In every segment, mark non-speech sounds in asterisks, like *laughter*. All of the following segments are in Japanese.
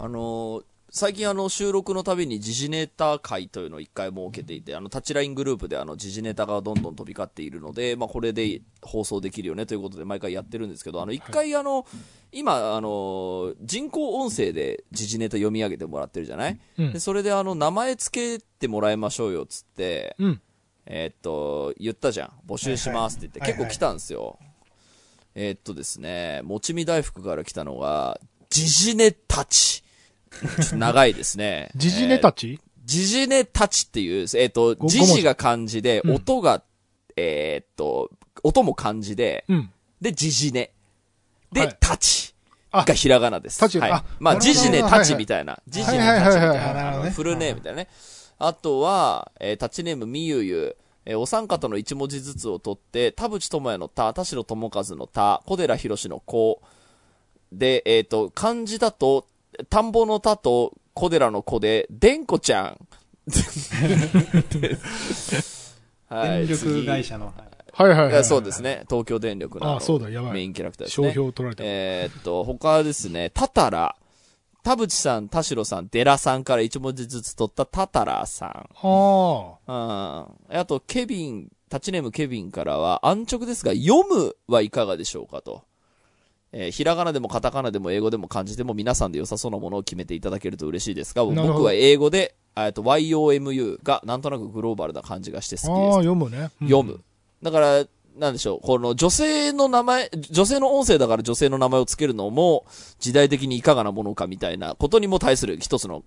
あのー最近あの収録のたびに時事ネタ会というのを一回設けていて、あのタッチライングループであの時事ネタがどんどん飛び交っているので、まあこれで放送できるよねということで毎回やってるんですけど、あの一回あの、今あの、人工音声で時事ネタ読み上げてもらってるじゃない、うんで、それであの名前つけてもらいましょうよっつって、うん。えーっと、言ったじゃん。募集しますって言って、結構来たんですよ。えーっとですね、もちみ大福から来たのが、時事ネたち。*laughs* 長いですね時事ネタち、時事ネたちっていう、えーっと、ご時事が漢字で、うん音が、えーっと、音も漢字で、うん。で、時事ネ。ではい、たち。あがひらがなです。はいたちあ。まあ、なるほど時事ネはいはいたちみたいな。時事ネはいはいはいはいたちみたいな。なるほどねフルネームみたいなね。あとは、えータッチネームみゆゆ。えーお三方の一文字ずつを取って、田淵智也の田、田代智和の田、小寺博の子。で、えっ、と、漢字だと、田んぼの田と小寺の子で、でんこちゃん。*laughs* はい。電力次会社の。はいはいはいい。やそうですね。東京電力のあそうだやばいメインキャラクターですね。商標取られた。えーっと、他ですね、タタラ。田淵さん、田代さん、デラさんから一文字ずつ取ったタタラさん。あうん。あと、ケビン、タッチネームケビンからは、安直ですが、読むはいかがでしょうかと。えーひらがなでもカタカナでも英語でも漢字でも皆さんで良さそうなものを決めていただけると嬉しいですが、僕は英語で、えーっと、YOMU がなんとなくグローバルな感じがしてあ。ああ、好きです。読むね。うん読む。だから、なんでしょう、この女性の名前、女性の音声だから女性の名前をつけるのも、時代的にいかがなものかみたいなことにも対する一つの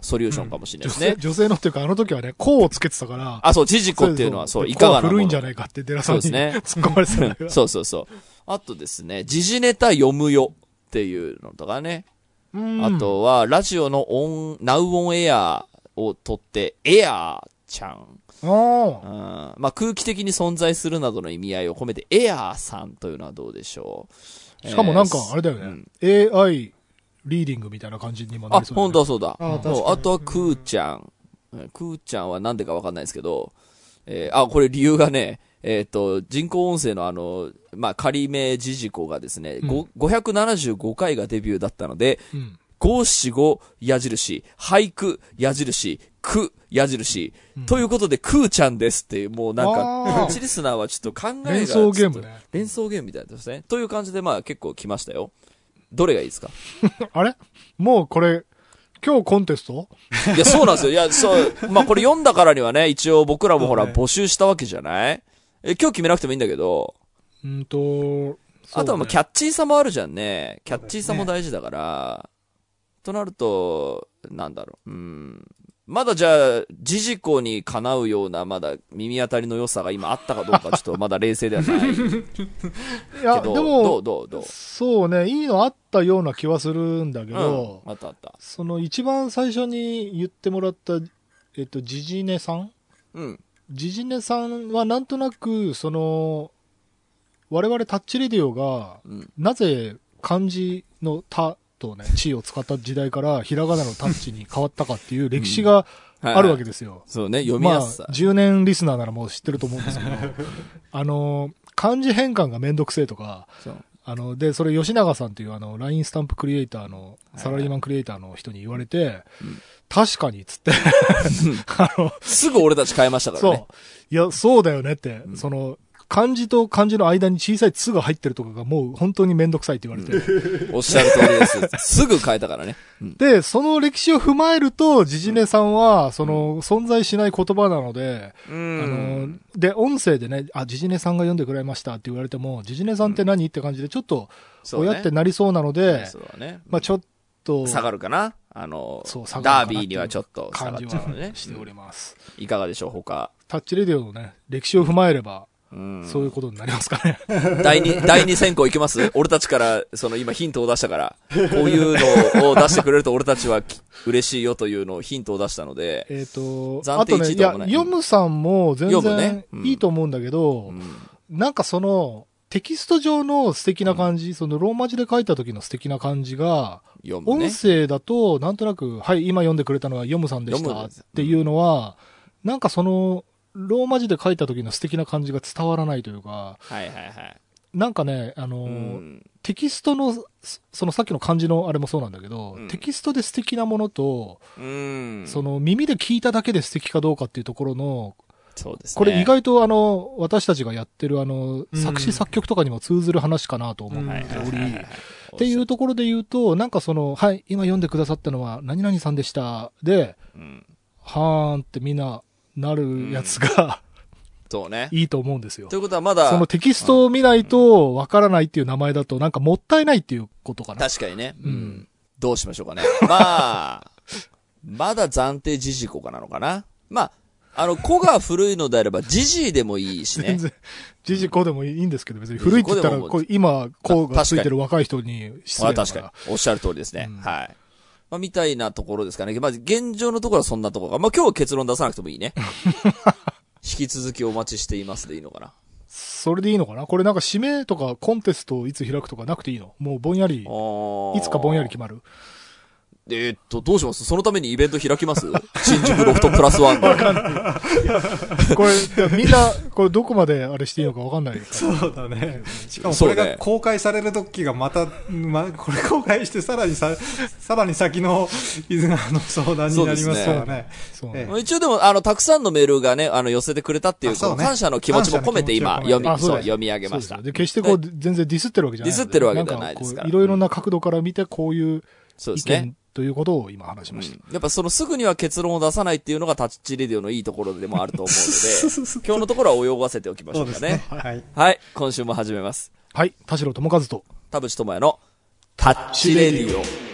ソリューションかもしれないですね。女性、女性のっていうか、あの時はね、こうをつけてたから。あ、そう、ジジコっていうのは、そう、いかがな。古いんじゃないかって、デラさんにそうですね突っ込まれてたんだけど。*laughs* そうそうそう。あとですね、時事ネタ読むよっていうのとかね。うんあ、とは、ラジオのオン、ナウオンエアを取って、エアーちゃん。あうんまあ、空気的に存在するなどの意味合いを込めて、エアーさんというのはどうでしょう。あ。しかもなんか、あれだようねん。AI リーディングみたいな感じにもなあ、りそうね。本当はそうだ。ああとは、クーちゃん。うんクーちゃんはなんでかわかんないですけど、えーあ、これ理由がね、えっ、と、人工音声のあの、まあ、仮名ジジコがですね、ご575回がデビューだったので、うん。五矢印、俳句矢印、句矢印、ということで、クーちゃんですっていう、もうなんあか、ーこっちリスナーはちょっと考えが。連想ゲームね。連想ゲームみたいなですね。という感じで、まあ結構来ましたよ。どれがいいですか？*laughs* あれ？もうこれ、今日コンテスト？いや、そうなんですよ。*laughs* いや、そう、まあこれ読んだからにはね、一応僕らもほら、募集したわけじゃない？え、今日決めなくてもいいんだけど、うんと、あとはまあキャャッチーさもあるじゃんね。キャッチーさも大事だから、となると、なんだろう。うん。まだじゃあ、ジジコにかなうような、まだ耳当たりの良さが今あったかどうか、ちょっとまだ冷静ではないけ *laughs* いや、でど、どもう、どう、どう？そうね、いいのあったような気はするんだけど、うん、あったあった。その一番最初に言ってもらった、えっと、ジジネさん？うん。ジジネさんはなんとなく、その、我々タッチレディオが、うん。なぜ漢字のタとね、地を使った時代からひらがなのタッチに変わったかっていう歴史があるわけですよ。そうね、読みまあ、やすさ。10年リスナーならもう知ってると思うんですけど、あの、漢字変換がめんどくせえとか、そうあの、で、それ吉永さんっていうあの、LINE スタンプクリエイターの、サラリーマンクリエイターの人に言われて、うん確かにっつって、*laughs* あの、すぐ俺たち変えましたからそうね。。いや、そうだよねって、うんその、漢字と漢字の間に小さい「つ」が入ってるとかがもう本当にめんどくさいって言われて。*laughs* おっしゃる通りです。すぐ変えたからね。う *laughs* んで、その歴史を踏まえると、ジジネさんは、その、存在しない言葉なので、うあん。の、で、音声でね、あ、ジジネさんが読んでくれましたって言われても、ジジネさんって何って感じで、ちょっと、そうね親ってなりそうなので、そうだね。まあちょっと、下がるかな？あのダービーにはちょっと下が感じっちゃうのねは。しております。いかがでしょう、他。タッチレディオのね、歴史を踏まえれば、うん。そういうことになりますかね。*laughs* 第二、第二選考いきます？俺たちから、その今ヒントを出したから、こういうのを出してくれると俺たちはき嬉しいよというのをヒントを出したので、えっと、暫定あともない。読むさんも全読む然ね。うん。いいと思うんだけど、うん。なんかその、テキスト上の素敵な感じ、そのローマ字で書いた時の素敵な感じが、読むね。音。声だと、なんとなく、はい、今読んでくれたのは読むさんでしたっていうのは、なんかその、ローマ字で書いた時の素敵な感じが伝わらないというか、はいはいはい。なんかね、あのーうん。テキストの、そそのさっきの漢字のあれもそうなんだけど、うんテキストで素敵なものと、うん。その耳で聞いただけで素敵かどうかっていうところの、そうですね。これ意外とあの、私たちがやってるあの、うん作詞作曲とかにも通ずる話かなと思っており、っていうところで言うと、なんかその、はい、今読んでくださったのは、何々さんでした。で、うん。はーんってみんな、なるやつが、そうね。いいと思うんですよとい。うことはまだ、そのテキストを見ないと、わからないっていう名前だと、なんかもったいないっていうことかな。確かにね。うん。どうしましょうかね。*laughs* まあ、まだ暫定ジジコかなのかな。まあ、あの、子が古いのであれば、ジジイでもいいしね全。然、ジジコでもいいんですけど、別に古いって言ったら、こう今、こうがついてる若い人に失まあ礼だから。確かに。おっしゃる通りですね。うんはい。まあ、みたいなところですかね。まあ、現状のところはそんなところが。まあ、今日は結論出さなくてもいいね。*laughs* 引き続きお待ちしていますでいいのかな。それでいいのかな？これなんか指名とかコンテストをいつ開くとかなくていいの？もうぼんやり、いつかぼんやり決まる？えーっと、どうします？そのためにイベント開きます？新宿ロフトプラスワンで。これ、みんな、これどこまであれしていいのかわかんない。そうだね。しかもこれが公開される時がまた、ま、これ公開してさらにさ、さらに先の伊豆川の相談になりますからね。そうえね。一応でも、あの、たくさんのメールがね、あの、寄せてくれたっていう、う感謝の気持ちも込めて今、読み、あそう読み上げました。そうで決してこう、全然ディスってるわけじゃないのディスってるわけではないですからんこういろいろな角度から見て、こういう意そうですね見。ということを今話しました。うんやっぱそのすぐには結論を出さないっていうのがタッチレディオのいいところでもあると思うので、*laughs* 今日のところは泳がせておきましょかねそううですね。。はい。はい、今週も始めます。はい、田代智和と、田淵智也のタッチレディオ。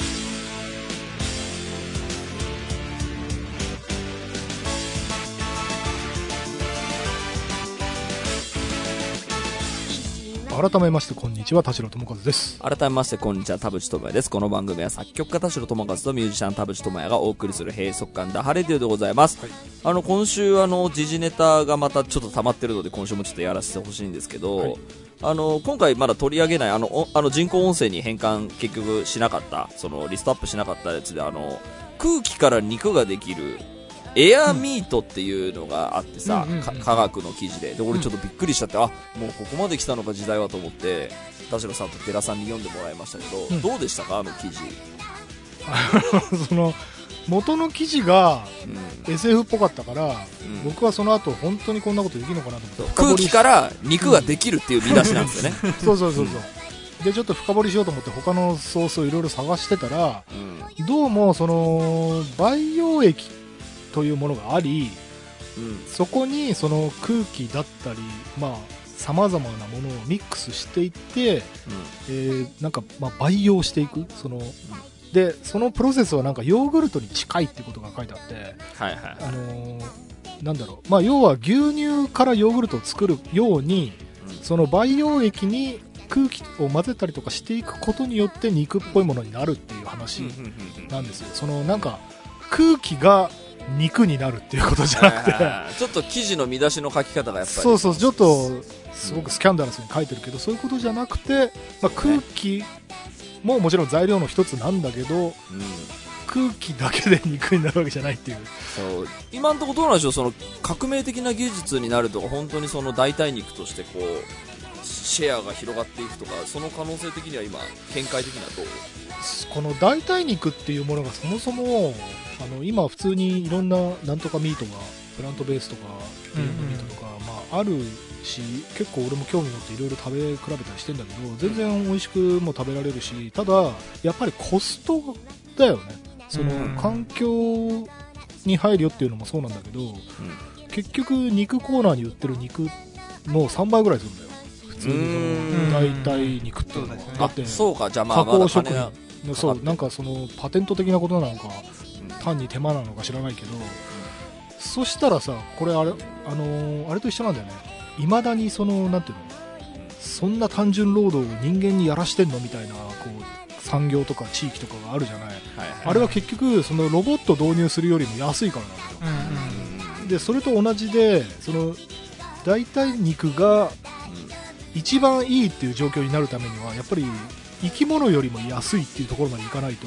改めましてこんにちは、田代智和です。改めまして、こんにちは、田淵智也です。この番組は作曲家田代智和とミュージシャン田淵智也がお送りする閉塞感ダハレディオでございます。あの、今週、あの、時事ネタがまたちょっと溜まってるので、今週もちょっとやらせてほしいんですけど、はいあの、今回まだ取り上げない、あの、おあの人工音声に変換結局しなかった、その、リストアップしなかったやつで、あの、空気から肉ができる、エアミートっていうのがあってさ、うん科学の記事で。で、俺ちょっとびっくりしちゃって、あ、もうここまで来たのか時代はと思って、田代さんと寺さんに読んでもらいましたけど、うんどうでしたかあの記事？*laughs* その、元の記事がうん SF っぽかったから、うん僕はその後本当にこんなことできるのかなと思って。空気からら肉ができるっていう見出しなんですよね。*laughs* そうそうそうそう。で、ちょっと深掘りしようと思って他のソースをいろいろ探してたら、うん。どうもその、培養液というものがあり、うん。そこにその空気だったり、まあ、様々なものをミックスしていって、えーなんか、まあ、培養していく。その、で、そのプロセスはなんかヨーグルトに近いってことが書いてあって、はいはい。あのーなんだろう。まあ、要は牛乳からヨーグルトを作るように、その培養液に空気を混ぜたりとかしていくことによって肉っぽいものになるっていう話なんですよ。そのなんか空気が肉になるっていうことじゃなくて、*laughs* ちょっと記事の見出しの書き方がやっぱり。そうそう、ちょっとすごくスキャンダラスに書いてるけど、そういうことじゃなくて、まあ、空気ももちろん材料の一つなんだけど、うん。空気だけで肉になるわけじゃないっていう。そう。今のところどうなんでしょうその革命的な技術になるとか、本当にその代替肉としてこう、シェアが広がっていくとか、その可能性的には今、見解的にはどう？この代替肉っていうものがそもそもあの今普通にいろんななんとかミートがプラントベースとかビーフミートとか、まあ、あるし結構俺も興味持っていろいろ食べ比べたりしてんだけど全然美味しくも食べられるしただやっぱりコストだよね。そのうん。環境に入るよっていうのもそうなんだけど、結局肉コーナーに売ってる肉の3倍ぐらいするんだよ。普通の代替肉っていうのは。だってあ、そうか。じゃあまあ、加工食品。そうなんかそのパテント的なことなのかうん単に手間なのか知らないけど、そしたらさこれあれ,、あのーあれと一緒なんだよね。いまだにそのなんていうの？そんな単純労働を人間にやらしてんのみたいなこう産業とか地域とかがあるじゃない、はいはい。あれは結局そのロボット導入するよりも安いからなんだよ。うんでそれと同じでその代替肉が一番いいっていう状況になるためにはやっぱり生き物よりも安いっていうところまでいかないと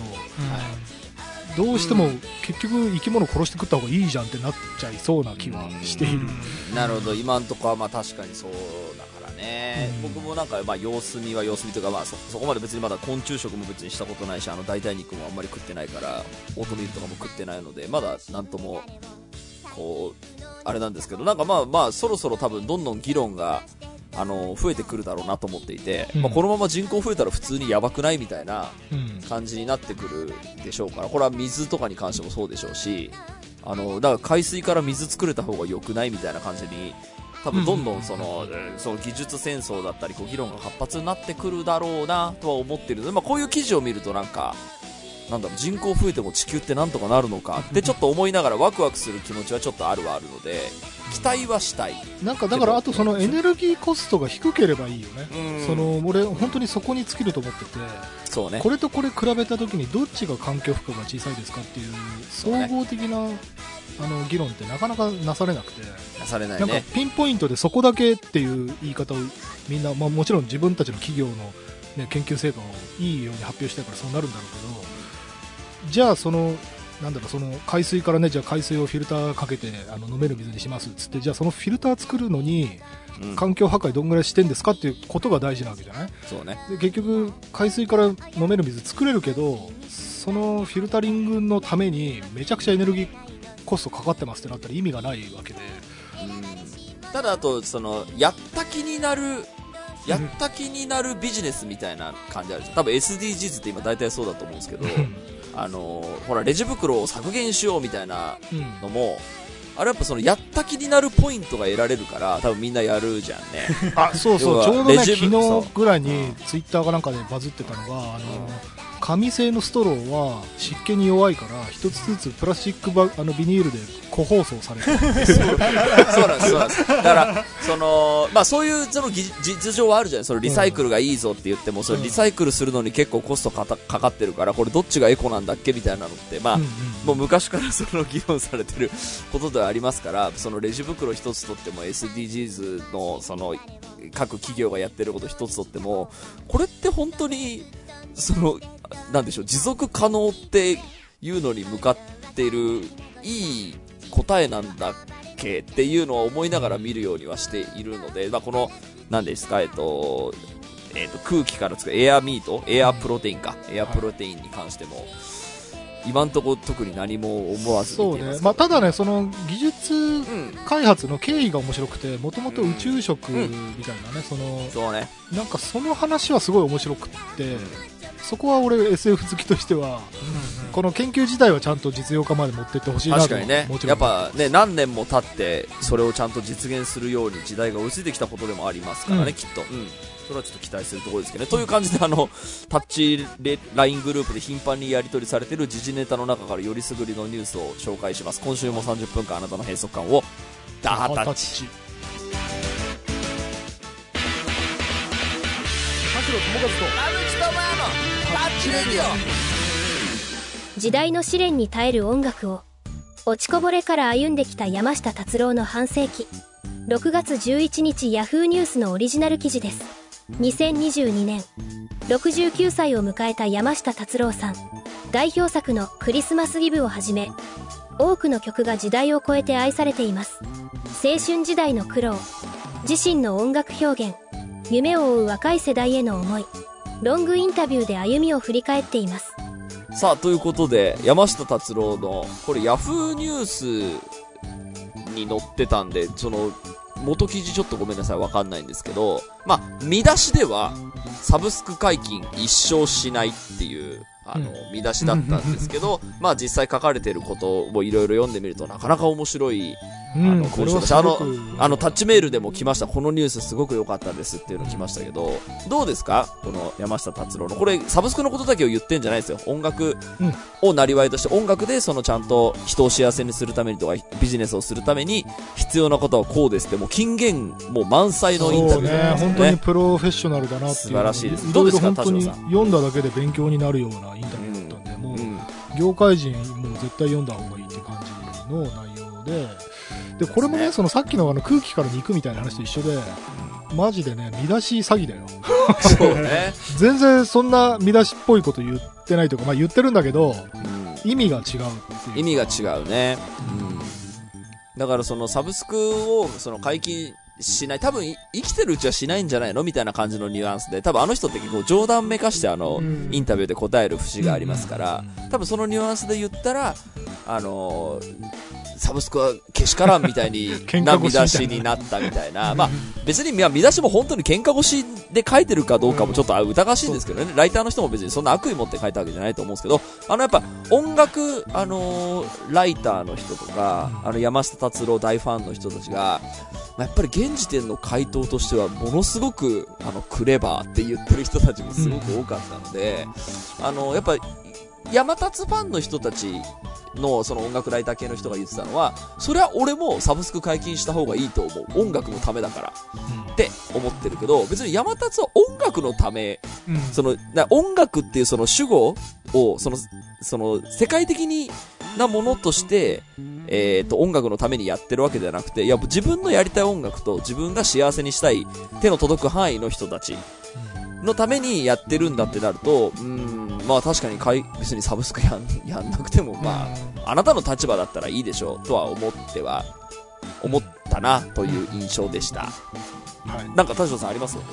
どうしても結局生き物殺して食った方がいいじゃんってなっちゃいそうな気はしている、なるほど。今のところはまあ確かにそうだからね、うん。僕もなんか、まあ、様子見は様子見というか、まあそ、そこまで別にまだ昆虫食も別にしたことないし、あの代替肉もあんまり食ってないから、オートミールとかも食ってないので、まだなんとも、こう、あれなんですけど、なんかまあまあ、そろそろ多分どんどん議論が、あの、増えてくるだろうなと思っていて、うん。まあ、このまま人口増えたら普通にやばくないみたいなうん。感じになってくるでしょうから、これは水とかに関してもそうでしょうし、あの、だから海水から水作れた方が良くないみたいな感じに、多分どんどんその、えーその技術戦争だったり、こう議論が活発になってくるだろうなとは思ってるので、まあこういう記事を見るとなんか、なんだろう、人口増えても地球ってなんとかなるのかってちょっと思いながらワクワクする気持ちはちょっとあるはあるので、期待はしたい。なんかだからあとそのエネルギーコストが低ければいいよね、うん。その俺本当にそこに尽きると思っててそうね。これとこれ比べた時にどっちが環境負荷が小さいですかっていう総合的な、あの議論ってなかなかなされなくて、なされないなんかね。ピンポイントでそこだけっていう言い方をみんな、まあ、もちろん自分たちの企業の、ね、研究成果をいいように発表したいからそうなるんだろうけどじゃあそのなんだろうその海水からねじゃあ海水をフィルターかけてあの飲める水にしますっつってじゃあそのフィルター作るのにうん。環境破壊どんぐらいしてんですかっていうことが大事なわけじゃない？そうね。で結局海水から飲める水作れるけどそのフィルタリングのためにめちゃくちゃエネルギーコストかかってますってなったら意味がないわけで。うん。ただあとそのやった気になるやった気になるビジネスみたいな感じあるじゃん。多分 SDGs って今大体そうだと思うんですけどあのほらレジ袋を削減しようみたいなうん。のもあれやっぱそのやった気になるポイントが得られるから多分みんなやるじゃんね。*laughs* あそうそう。ちょうどね昨日ぐらいにツイッターかなんかでバズってたのがあの紙製のストローは湿気に弱いから一つずつプラスチックバあのビニールで個包装されてる。そうなんです。そうなんです。だからそのまあそういうその技実情はあるじゃない？そのリサイクルがいいぞって言ってもそれうんリサイクルするのに結構コストかたかかってるからこれどっちがエコなんだっけみたいなのってまあ、うんうんもう昔からその議論されてることではありますから、そのレジ袋一つとっても SDGs のその各企業がやってること一つとっても、これって本当に、その、なんでしょう、持続可能っていうのに向かっているいい答えなんだっけっていうのは思いながら見るようにはしているので、まあ、この、何ですか、えっと、えっと、空気から作るエアミート、エアプロテインか、エアプロテインに関しても、今んとこ特に何も思わずそう見ていますね。まあ、ただねその技術うん。開発の経緯が面白くてもともと宇宙食みたいなね、そのそうね。なんかその話はすごい面白くってそこは俺 SF 好きとしてはこの研究自体はちゃんと実用化まで持ってってほしいなと確かにね。もちろん。やっぱね何年も経ってそれをちゃんと実現するように時代が追いついてきたことでもありますからね、うん。きっと、うん、それはちょっと期待するところですけどね。という感じであのタッチレ LINE グループで頻繁にやり取りされてる時事ネタの中からよりすぐりのニュースを紹介します。今週も30分間あなたの閉塞感をダータッチ。チ。田代友和とタッチレディ時代の試練に耐える音楽を落ちこぼれから歩んできた山下達郎の半世紀。6月11日ヤフーニュースのオリジナル記事です。2022年69歳を迎えた山下達郎さん。代表作の「クリスマスイブ」をはじめ多くの曲が時代を超えて愛されています。青春時代の苦労自身の音楽表現夢を追う若い世代への思い。ロングインタビューで歩みを振り返っています。さあということで山下達郎のこれヤフーニュースに載ってたんでその元記事ちょっとごめんなさいわかんないんですけどまあ見出しではサブスク解禁一生しないっていうあの、うん。見出しだったんですけど *laughs* まあ実際書かれてることをいろいろ読んでみるとなかなか面白いうんあのこれはすあのあのタッチメールでも来ました。このニュースすごく良かったですっていうの来ましたけどどうですか？この山下達郎の。これサブスクのことだけを言ってんじゃないですよ。音楽をなりわいとして音楽でそのちゃんと人を幸せにするためにとかビジネスをするために必要なことはこうですってもう金言もう満載のインタビューなんですよね。本当にねプロフェッショナルだなっていう。素晴らしいです。ろどうですかろ本当に田代さん？読んだだけで勉強になるようなインタビューだったんで、もううん。業界人もう絶対読んだ方がいいって感じの内容ででこれもねそのさっきのあの空気から肉みたいな話と一緒でマジでね見出し詐欺だよ。*laughs* そうね、*laughs* 全然そんな見出しっぽいこと言ってないというか、まあ、言ってるんだけどうん。意味が違うう意味が違うね、うん、だからそのサブスクをその解禁しない。多分い生きてるうちはしないんじゃないの？みたいな感じのニュアンスで、多分あの人って結構冗談めかしてあの、うん。インタビューで答える節がありますから、多分そのニュアンスで言ったら、あのーサブスクはけしからんみたいに *laughs* な涙しになったみたいな。*laughs* まあ、別に、見出しも本当に喧嘩腰で書いてるかどうかもちょっと疑わしいんですけどね。ライターの人も別にそんな悪意持って書いたわけじゃないと思うんですけど、あのやっぱ音楽、あのーライターの人とか、あの山下達郎大ファンの人たちが、まあやっぱり現時点の回答としてはものすごくあのクレバーって言ってる人たちもすごく多かったので、あのやっぱ山達ファンの人たちのその音楽ライター系の人が言ってたのはそれは俺もサブスク解禁した方がいいと思う。音楽のためだから。って思ってるけど別に山達は音楽のためうん。そのな音楽っていうその主語をそのその世界的になものとして、えー、と音楽のためにやってるわけではなくていや自分のやりたい音楽と自分が幸せにしたい手の届く範囲の人たちのためにやってるんだってなるとうーんまあ確かにかい別にサブスクやんやんなくてもまああなたの立場だったらいいでしょうとは思っては思ったなという印象でした。はい。なんか田代さんあります？とか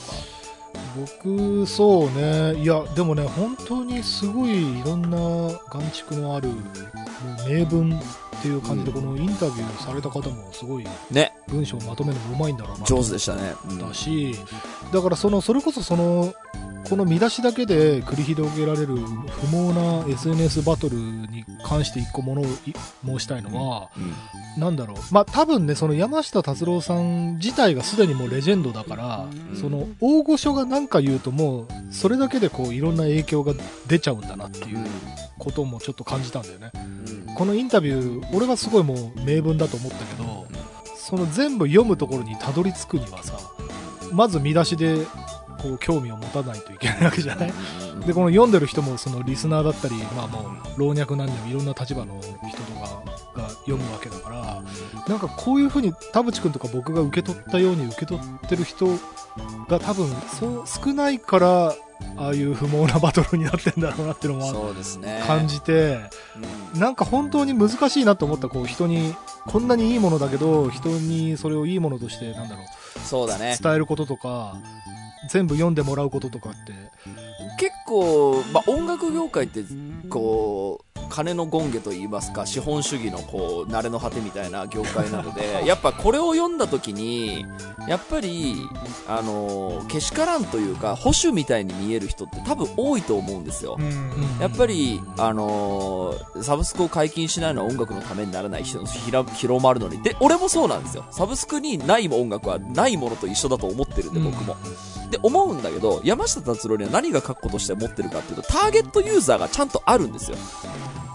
僕そうね。いやでもね本当にすごいいろんな眼蓄のある名文っていう感じで、うんこのインタビューされた方もすごいね。文章をまとめるのうまいんだろうな上手でしたね、うん。だしだからそのそれこそそのこの見出しだけで繰り広げられる不毛な SNS バトルに関して一個ものをい申したいのは、うん。なんだろう、まあ、多分ね、その山下達郎さん自体がすでにもうレジェンドだから、うん。その大御所が何か言うともう、それだけでこういろんな影響が出ちゃうんだなっていうこともちょっと感じたんだよね。うん。このインタビュー、俺はすごいもう名文だと思ったけど、その全部読むところにたどり着くにはさ、まず見出しでこう興味を持たないといけないわけじゃない。でこの読んでる人もそのリスナーだったり、まあ、もう老若男女いろんな立場の人とかが読むわけだからなんかこういうふうに田淵君とか僕が受け取ったように受け取ってる人が多分そう少ないからああいう不毛なバトルになってんだろうなっていうのもそうですね。感じてうん。なんか本当に難しいなと思ったこう人にこんなにいいものだけど人にそれをいいものとしてなんだろうそうだね。伝えることとか全部読んでもらうこととかって。結構、まあ、音楽業界ってこう金の権下といいますか資本主義のこう慣れの果てみたいな業界なので *laughs* やっぱこれを読んだ時にやっぱりあのけしからんというか保守みたいに見える人って多分多いと思うんですよ、やっぱり、あのーサブスクを解禁しないのは音楽のためにならない人のひら広まるのに。で、俺もそうなんですよ。サブスクにない音楽はないものと一緒だと思ってるんで、うん僕も。で、思うんだけど、山下達郎には何が確固として持ってるかっていうと、ターゲットユーザーがちゃんとあるんですよ。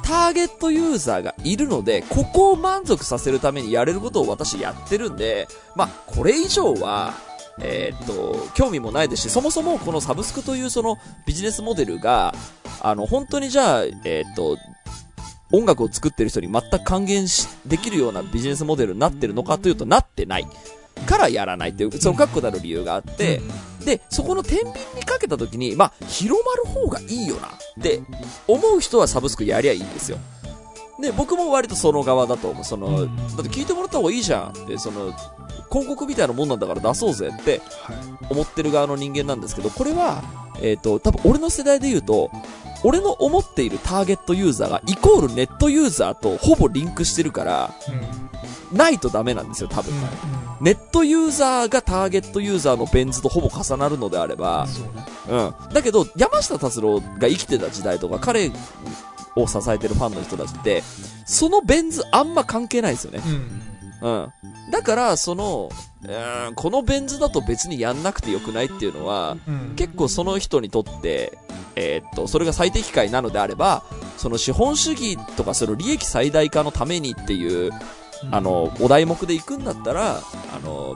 ターゲットユーザーがいるので、ここを満足させるためにやれることを私やってるんで、まあ、これ以上は、えーっと、興味もないですし、そもそもこのサブスクというそのビジネスモデルが、あの、本当にじゃあ、えーっと、音楽を作ってる人に全く還元し、できるようなビジネスモデルになってるのかというとなってない。からやらないという、その確固たる理由があって、で、そこの天秤にかけた時に、まあ、広まる方がいいよなって思う人はサブスクやりゃいいんですよ。で、僕も割とその側だと思う。その、うんだって聞いてもらった方がいいじゃんって、その、広告みたいなもんなんだから出そうぜってはい思ってる側の人間なんですけど、これは、えっ、と、多分俺の世代で言うと、俺の思っているターゲットユーザーがイコールネットユーザーとほぼリンクしてるから、ないとダメなんですよ、多分。ネットユーザーがターゲットユーザーのベン図とほぼ重なるのであれば、そうねうん。だけど、山下達郎が生きてた時代とか、彼を支えてるファンの人たちって、そのベン図あんま関係ないですよね。うん。だから、その、うん、このベン図だと別にやんなくてよくないっていうのは、結構その人にとって、えーっと、それが最適解なのであれば、その資本主義とかその利益最大化のためにっていう、あの、お題目で行くんだったら、あの、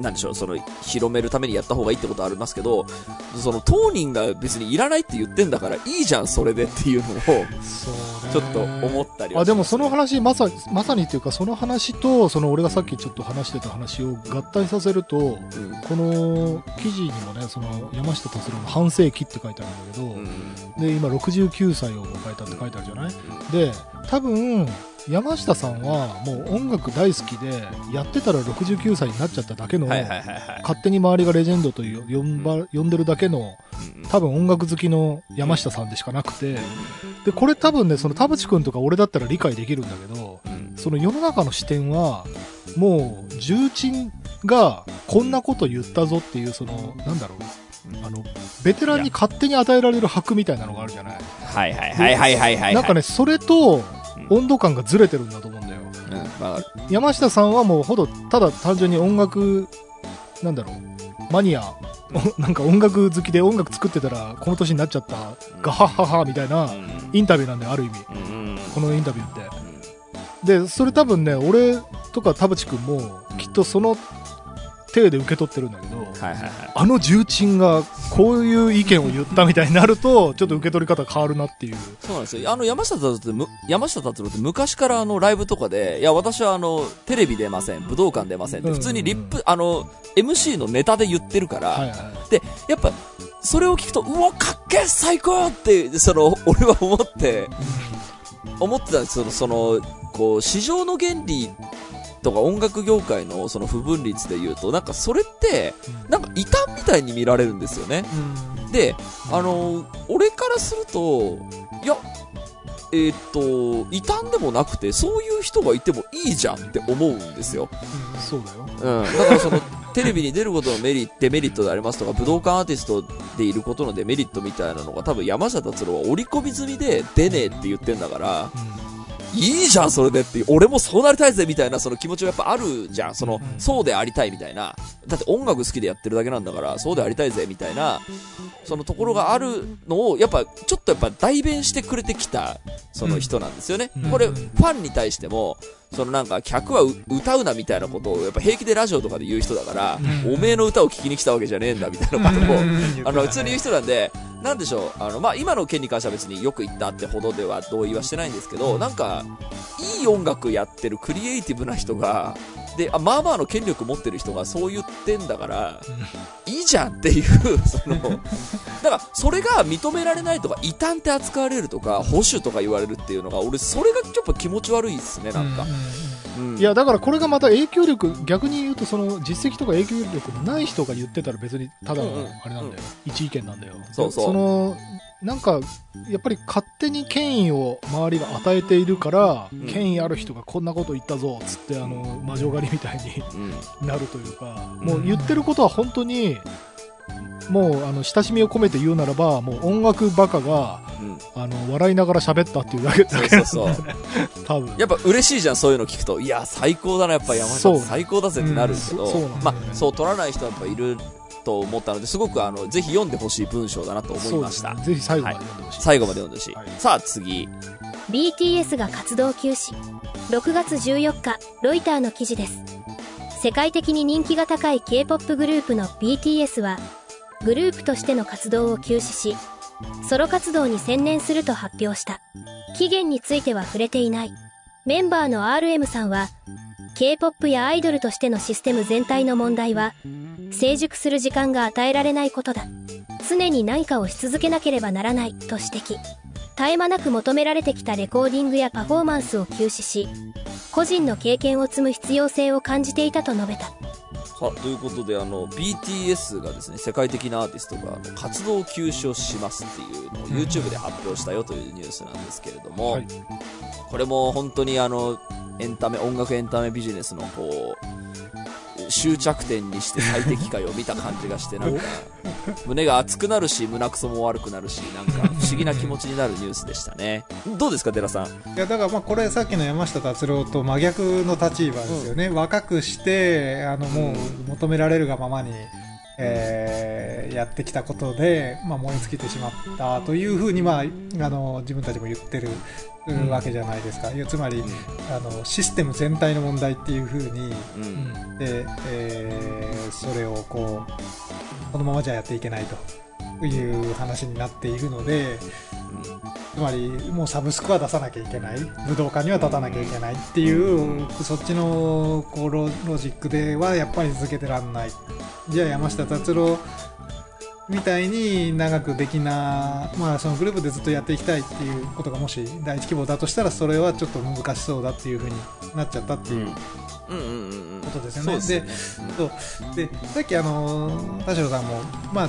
なんでしょう、その、広めるためにやった方がいいってことはありますけど、その、当人が別にいらないって言ってんだから、いいじゃん、それでっていうのを、ちょっと思ったりはあでもその話まさまさにっていうかその話とその俺がさっきちょっと話してた話を合体させるとうん。この記事にもねその山下達郎の半世紀って書いてあるんだけど、うん。で今69歳を迎えたって書いてあるじゃない？で多分山下さんはもう音楽大好きでやってたら69歳になっちゃっただけの、はいはいはいはい。勝手に周りがレジェンドという呼んば呼んでるだけのうん多分音楽好きの山下さんでしかなくてでこれ多分ねその田淵君とか俺だったら理解できるんだけどうんその世の中の視点はもう重鎮がこんなこと言ったぞっていうそのなんだろうあのベテランに勝手に与えられる箔みたいなのがあるじゃない。はいはいはいはいはいはい。なんかねそれと温度感がずれてるんだと思うんだよ。うん、まあ、山下さんはもうほどただ単純に音楽なんだろう。マニア。おなんか音楽好きで音楽作ってたらこの年になっちゃったガハッハハみたいなうん。インタビューなんだよある意味。うん。このインタビューって。でそれ多分ね俺とか田淵君もきっとその体で受け取ってるんだけどはいはいはい。あの重鎮がこういう意見を言ったみたいになるとちょっと受け取り方変わるなっていう。そうなんですよ。あの、山下達郎ってむ、山下達郎って昔からあの、ライブとかで、いや、私はあの、テレビ出ません、武道館出ませんって、うん普通にリップ、あの、MC のネタで言ってるから、はいはい。で、やっぱ、それを聞くと、うわ、かっけえ最高って、その、俺は思って、思ってたんですその、その、こう、市場の原理とか音楽業界のその不分率で言うと、なんかそれって、なんか異端みたいに見られるんですよね。で、あの、俺からすると、いや、えーっと、異端でもなくて、そういう人がいてもいいじゃんって思うんですよ。そうだようん。だからその、*laughs* テレビに出ることのメリット、デメリットでありますとか、武道館アーティストでいることのデメリットみたいなのが多分山下達郎は織り込み済みで出ねえって言ってんだから、いいじゃん、それでって。俺もそうなりたいぜ、みたいな、その気持ちがやっぱあるじゃん。その、うんそうでありたいみたいな。だって音楽好きでやってるだけなんだから、そうでありたいぜ、みたいな、そのところがあるのを、やっぱ、ちょっとやっぱ代弁してくれてきた、その人なんですよね。うんこれ、うんファンに対しても、そのなんか、客はう歌うなみたいなことを、やっぱ平気でラジオとかで言う人だから、うんおめえの歌を聴きに来たわけじゃねえんだ、みたいなことを、うんあの、普通に言う人なんで、なんでしょう、あの、まあ、今の件に関しては別によく言ったってほどでは同意はしてないんですけど、なんか、いい音楽やってるクリエイティブな人が、で、あまあまあの権力持ってる人がそう言ってんだから、いいじゃんっていう、その、だから、それが認められないとか、異端って扱われるとか、保守とか言われるっていうのが、俺、それがちょっと気持ち悪いですね、なんか。うんいやだからこれがまた影響力逆に言うとその実績とか影響力のない人が言ってたら別にただのうんうん。あれなんだよ、一意見なんだよ。そうそう。そのなんかやっぱり勝手に権威を周りが与えているから、ん。権威ある人がこんなこと言ったぞっつってあの魔女狩りみたいうん。になるというかもう言ってることは本当にもうあの親しみを込めて言うならばもう音楽バカがうん。あの笑いながら喋ったっていうだけだそうけそうそう。*laughs* 多分やっぱ嬉しいじゃん、そういうの聞くと。いや、最高だな、やっぱ山下最高だぜってなるけど、うんそそうねあ、そう取らない人はやっぱいると思ったので、すごくあの、ぜひ読んでほしい文章だなと思いました。ねぜひ最後まで読んでほしい、最後まで読んでほしい。はいさあ、次。BTS が活動休止6月14日ロイターの記事です世界的に人気が高い K-POP グループの BTS はグループとしての活動を休止しソロ活動に専念すると発表した。期限については触れていない。メンバーの RM さんは K-POP やアイドルとしてのシステム全体の問題は成熟する時間が与えられないことだ。常に何かをし続けなければならない。と指摘。絶え間なく求められてきたレコーディングやパフォーマンスを休止し個人の経験を積む必要性を感じていたと述べた。さあ、ということで、あの、BTS がですね、世界的なアーティストが活動休止をしますっていうのを YouTube で発表したよというニュースなんですけれども、はい。これも本当にあの、エンタメ、音楽エンタメビジネスのこう、終着点にして最適解を見た感じがして、なんか、*laughs* 胸が熱くなるし、胸くそも悪くなるし、なんか不思議な気持ちになるニュースでしたね。どうですか、寺さん？いやだからまあこれさっきの山下達郎と真逆の立場ですよね、若くしてあのもう求められるがままに、えーやってきたことで、まあ、燃え尽きてしまったというふうに、まあ、あの自分たちも言ってるわけじゃないですか、いやつまりあのシステム全体の問題っていうふうにうん。で、えーそれをこうこのままじゃやっていけないという話になっているので、つまりもうサブスクは出さなきゃいけない武道館には立たなきゃいけないっていう、そっちのこうロジックではやっぱり続けてらん。ないじゃあ山下達郎みたいに長くできな、まあ、そのグループでずっとやっていきたいっていうことがもし第一希望だとしたらそれはちょっと難しそうだっていうふうになっちゃったっていううん。うんうんうんことですよね。ででさっきあの田代さんも、まあ、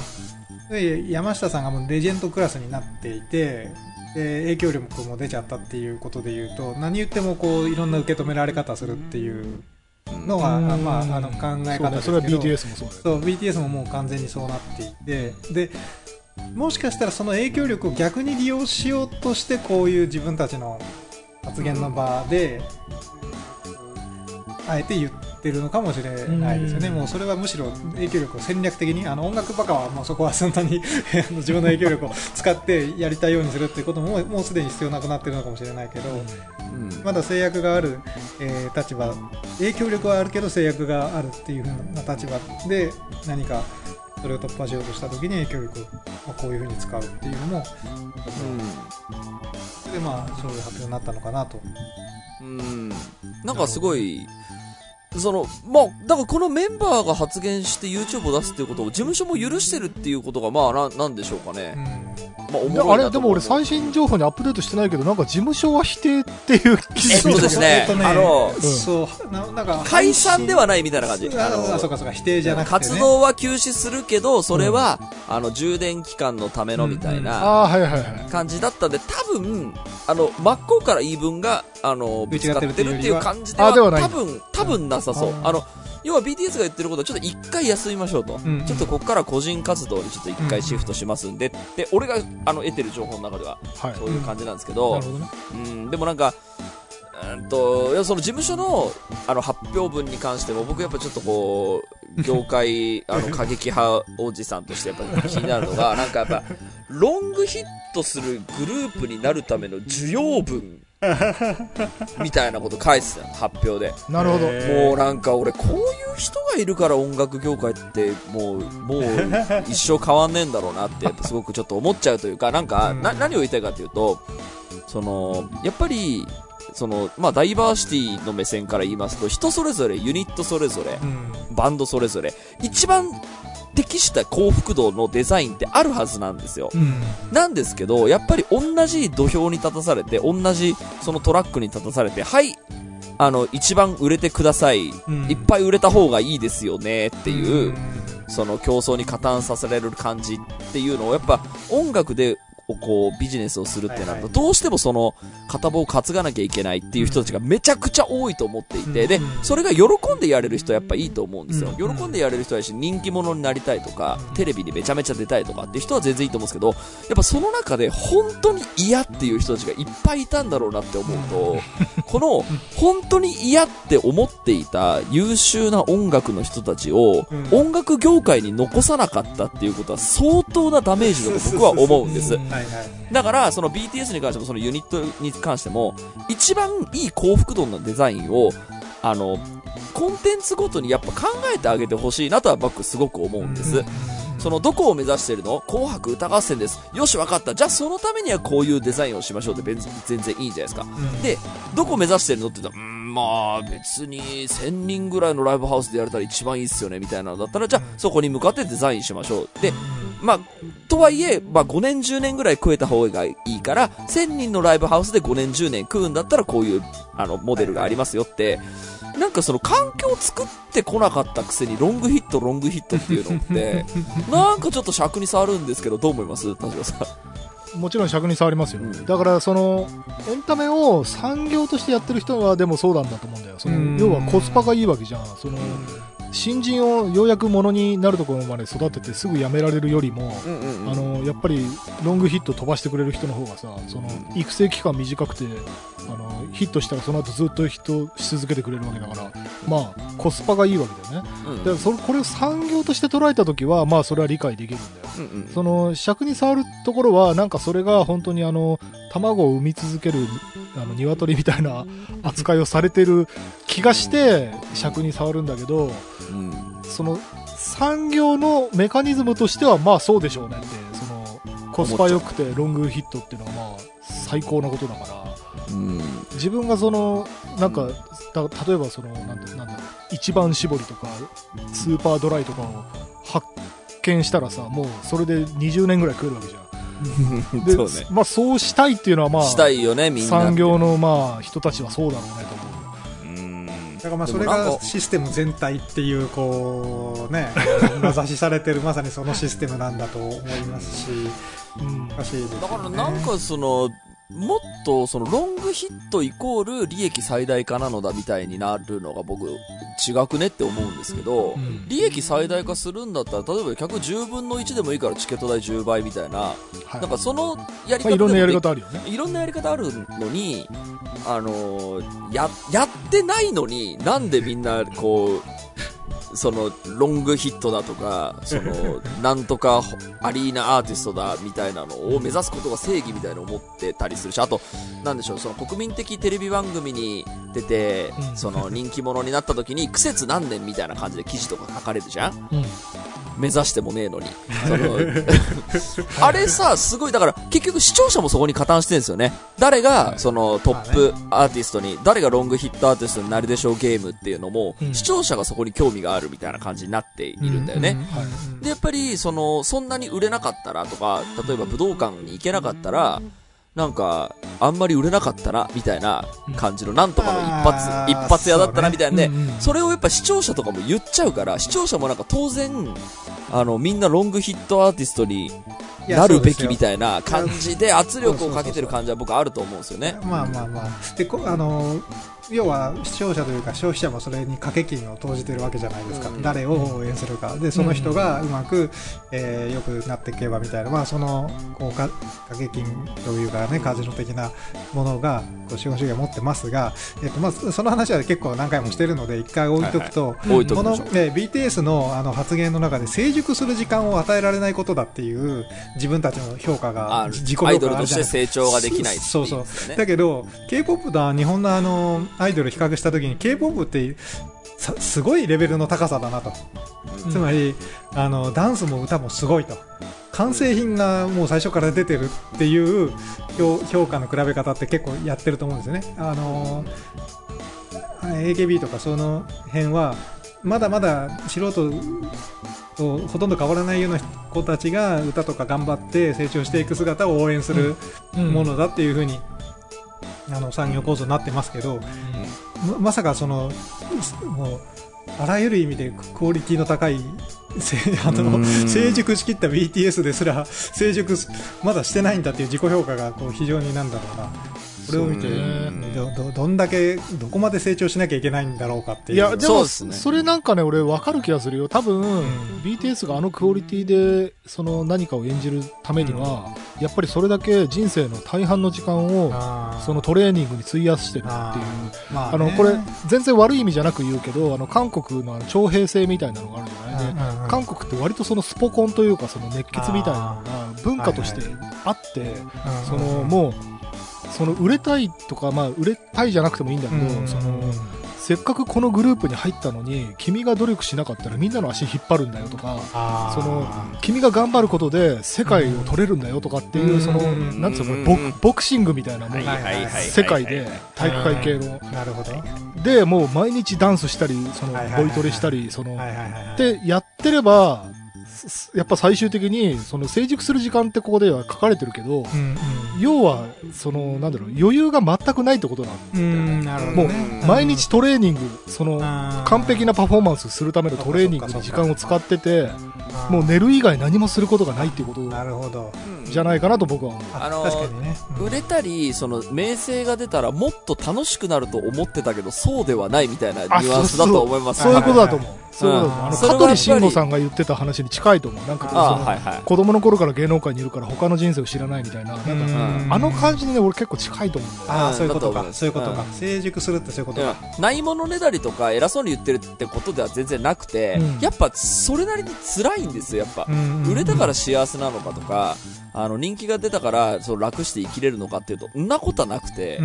で山下さんがもうレジェンドクラスになっていてで影響力も出ちゃったっていうことで言うと何言ってもこういろんな受け止められ方するっていうのが、うん。まあ、あの考え方ですけど。ね。それは BTS もそうだよそう BTS ももう完全にそうなっていて。でもしかしたらその影響力を逆に利用しようとしてこういう自分たちの発言の場で、あえて言ってるのかもしれないですよね、うん。もうそれはむしろ影響力を戦略的にあの音楽バカはもうそこはそんなに *laughs* 自分の影響力を使ってやりたいようにするっていうことも *laughs* もうすでに必要なくなってるのかもしれないけど、うん。まだ制約がある、えー立場影響力はあるけど制約があるっていう風な立場で何かそれを突破しようとした時に影響力をまあこういう風に使うっていうのもでまあそういう発表になったのかなと。うんうん。なんかすごいそのまあだからこのメンバーが発言して YouTube を出すっていうことを事務所も許してるっていうことがまあななんでしょうかね、まあおもいやろいなと思う。あれでも俺最新情報にアップデートしてないけどなんか事務所は否定っていう記事とですね。えっとあのん。そう。ななんか解散ではないみたいな感じ。あのあそうかそうか否定じゃなくて、ね、活動は休止するけど、それは、あの、充電期間のためのみたいなああはいはいはい。感じだったんで、多分、あの、真っ向から言い分が、あの、ぶつかってるっていう感じでは、あでは多分、多分なさそう。う。んあの、要は BTS が言ってることはちょっと一回休みましょうと。うん。ちょっとここから個人活動にちょっと一回シフトしますんで。って、俺が、あの、得てる情報の中では、はい。そういう感じなんですけど、なるほどね。うん、でもなんか、うんと、いやその事務所の、あの、発表文に関しても、僕やっぱちょっとこう、業界、*laughs* あの、過激派おじさんとしてやっぱ気になるのが、なんかやっぱ、ロングヒットするグループになるための需要文、*laughs* みたいなこと書いてたの、発表で。なるほど。もうなんか俺、こういう人がいるから音楽業界って、もう、もう、一生変わんねえんだろうなって、やっぱすごくちょっと思っちゃうというか、なんか、な、何を言いたいかというと、その、やっぱり、その、まあ、ダイバーシティの目線から言いますと、人それぞれ、ユニットそれぞれ、うん。バンドそれぞれ、一番適した幸福度のデザインってあるはずなんですよ。うんなんですけど、やっぱり同じ土俵に立たされて、同じそのトラックに立たされて、はい、あの、一番売れてください。うんいっぱい売れた方がいいですよねっていう、うんその競争に加担させられる感じっていうのを、やっぱ音楽で、こう、ビジネスをするってなると、どうしてもその、片棒を担がなきゃいけないっていう人たちがめちゃくちゃ多いと思っていて、でうん、それが喜んでやれる人はやっぱいいと思うんですよ。うん喜んでやれる人はし、人気者になりたいとか、テレビにめちゃめちゃ出たいとかっていう人は全然いいと思うんですけど、やっぱその中で本当に嫌っていう人たちがいっぱいいたんだろうなって思うと、*laughs* この、本当に嫌って思っていた優秀な音楽の人たちを、うん。音楽業界に残さなかったっていうことは相当なダメージだと僕は思うんです。はいはいだから、その BTS に関しても、そのユニットに関しても、一番いい幸福度のデザインを、あの、コンテンツごとにやっぱ考えてあげてほしいなとは僕すごく思うんです。その、どこを目指してるの？紅白歌合戦です。よし、わかった。じゃあそのためにはこういうデザインをしましょうって全然いいんじゃないですか。うんで、どこを目指してるのって言ったら、うーん、まあ、別に1000人ぐらいのライブハウスでやれたら一番いいっすよね、みたいなのだったら、じゃあそこに向かってデザインしましょう。で、まあ、とはいえ、まあ5年10年ぐらい食えた方がいいから、1000人のライブハウスで5年10年食うんだったらこういう、あの、モデルがありますよって、なんかその環境を作ってこなかったくせにロングヒット、ロングヒットっていうのって、*laughs* なんかちょっと癪に障るんですけど、どう思います？田代さん。もちろん癪に障りますよ、うん。だからそのエンタメを産業としてやってる人はでもそうなんだと思うんだよそうんの要はコスパがいいわけじゃんその新人をようやくものになるところまで育ててすぐ辞められるよりも、うんうんうん。あのやっぱりロングヒット飛ばしてくれる人の方がさその育成期間短くてあのヒットしたらその後ずっとヒットし続けてくれるわけだからまあコスパがいいわけだよね。うんだからそれこれを産業として捉えた時はまあそれは理解できるんだよ。うんうん。その尺に触るところはなんかそれが本当にあの卵を産み続けるあの鶏みたいな扱いをされてる気がして尺に触るんだけどうんその産業のメカニズムとしてはまあそうでしょうねってそのコスパ良くてロングヒットっていうのがまあ最高なことだからうん自分がそのなんかだ例えばそのなんだなんだ一番搾りとかスーパードライとかをは見したらさ、もうそれで20年ぐらい食えるわけじゃん。で、*laughs* そうね。まあそうしたいっていうのはまあ、したいよね、みんな。産業のまあ人たちはそうだろうねと思う。うん。だからまあそれがシステム全体っていうこうね *laughs* 名指しされてるまさにそのシステムなんだと思いますしうん。難しいですねだからなんかその、もっとそのロングヒットイコール利益最大化なのだみたいになるのが僕違くねって思うんですけど、うん利益最大化するんだったら、例えば客10分の1でもいいからチケット代10倍みたいな、はい。なんかそのやりまあ、方いろんなやり方あるよね。いろんなやり方あるのに、あのーや、やってないのに、なんでみんな、こう、その、ロングヒットだとか、その、*laughs* なんとかアリーナアーティストだみたいなのを目指すことが正義みたいな思ってたりするし、あと、なんでしょう、その国民的テレビ番組に出て、うんその人気者になった時に、苦節何年みたいな感じで記事とか書かれるじゃんうん。目指してもねえのに。*laughs* あれさ、すごい、だから、結局視聴者もそこに加担してるんですよね。誰が、そのトップアーティストに、誰がロングヒットアーティストになるでしょうゲームっていうのも、うん視聴者がそこに興味があるみたいな感じになっているんだよね。はい。で、やっぱり、その、そんなに売れなかったらとか、例えば武道館に行けなかったら、なんか、あんまり売れなかったな、みたいな感じの、なんとかの一あ発、ー一発屋だったな、みたいなんで、うんうんそれをやっぱ視聴者とかも言っちゃうから、視聴者もなんか当然、あの、みんなロングヒットアーティストになるべきみたいな感じで圧力をかけてる感じは僕あると思うんですよね。まあまあまあ。でこあの要は視聴者というか消費者もそれに掛け金を投じてるわけじゃないですか、うん。誰を応援するか。でその人がうまく、えー、よくなっていけばみたいな、まあ、そのこうか掛け金というかねカジノ的なものがこう資本主義は持ってますが、えっとまあ、その話は結構何回もしてるので一回置いとくと、置いとこの。えー BTS のあの発言の中で成熟する時間を与えられないことだっていう自分たちの評価があ自己評価アイドルとがあるじゃないですか。して成長ができないっていそうそう。だけど K-POP と日本のあのアイドル比較した時に K-POP ってさすごいレベルの高さだなと、つまりあのダンスも歌もすごいと。完成品がもう最初から出てるっていう評評価の比べ方って結構やってると思うんですよね。あの AKB とかその辺はまだまだ素人とほとんど変わらないような子たちが歌とか頑張って成長していく姿を応援するうん。ものだっていうふうに、あの産業構造になってますけど、ままさかそのもうあらゆる意味でクオリティの高いせあのうん。成熟しきった BTS ですら成熟すまだしてないんだっていう自己評価がこう非常になんだろうなこれを見てどどどんだけどこまで成長しなきゃいけないんだろうかっていう。いや、でも、そね。それなんかね、俺分かる気がするよ。多分、BTS があのクオリティで、その何かを演じるためには、やっぱりそれだけ人生の大半の時間を、そのトレーニングに費やしてるっていう。あー。まあの、ねこれ、全然悪い意味じゃなく言うけど、あの、韓国のあの徴兵制みたいなのがあるじゃない？で、うんうんうん。韓国って割とそのスポコンというか、その熱血みたいなのが文化としてあって、うんその、もう、その売れたいとか、まあ、売れたいじゃなくてもいいんだけど、うん。その、せっかくこのグループに入ったのに、君が努力しなかったらみんなの足引っ張るんだよとか、その君が頑張ることで世界を取れるんだよとかっていう、うん。その、うんなんつうの、うんボクボクシングみたいなもん、はいはい世界で体育会系の。なるほど。で、もう毎日ダンスしたり、その、ボイトレしたり、その、はいはいはいはい。で、やってれば、すやっぱ最終的に、その成熟する時間ってここでは書かれてるけど、うん要は、その、なんだろう、余裕が全くないってことなんうんうんなるほもう毎日トレーニング、その、完璧なパフォーマンスするためのトレーニングに時間を使ってて、もう寝る以外何もすることがないっていうことなるほど。じゃないかなと僕は思う。ああのー確かにね。うん。売れたり、その、名声が出たらもっと楽しくなると思ってたけど、そうではないみたいなニュアンスだと思います。そういうことだと思う。はいそういうことだと思う。香取慎吾さんが言ってた話に近いと思う。なんか、そのはいはい。子供の頃から芸能界にいるから他の人生を知らないみたいな。なんかうんあの感じにね、俺結構近いと思う。あそういうことか。そういうことか。うん成熟するってそういうことか。ないものねだりとか偉そうに言ってるってことでは全然なくて、うん。やっぱそれなりに辛いんですよ、やっぱ。売れたから幸せなのかとか、あの人気が出たからそう楽して生きれるのかっていうと、んなことはなくて、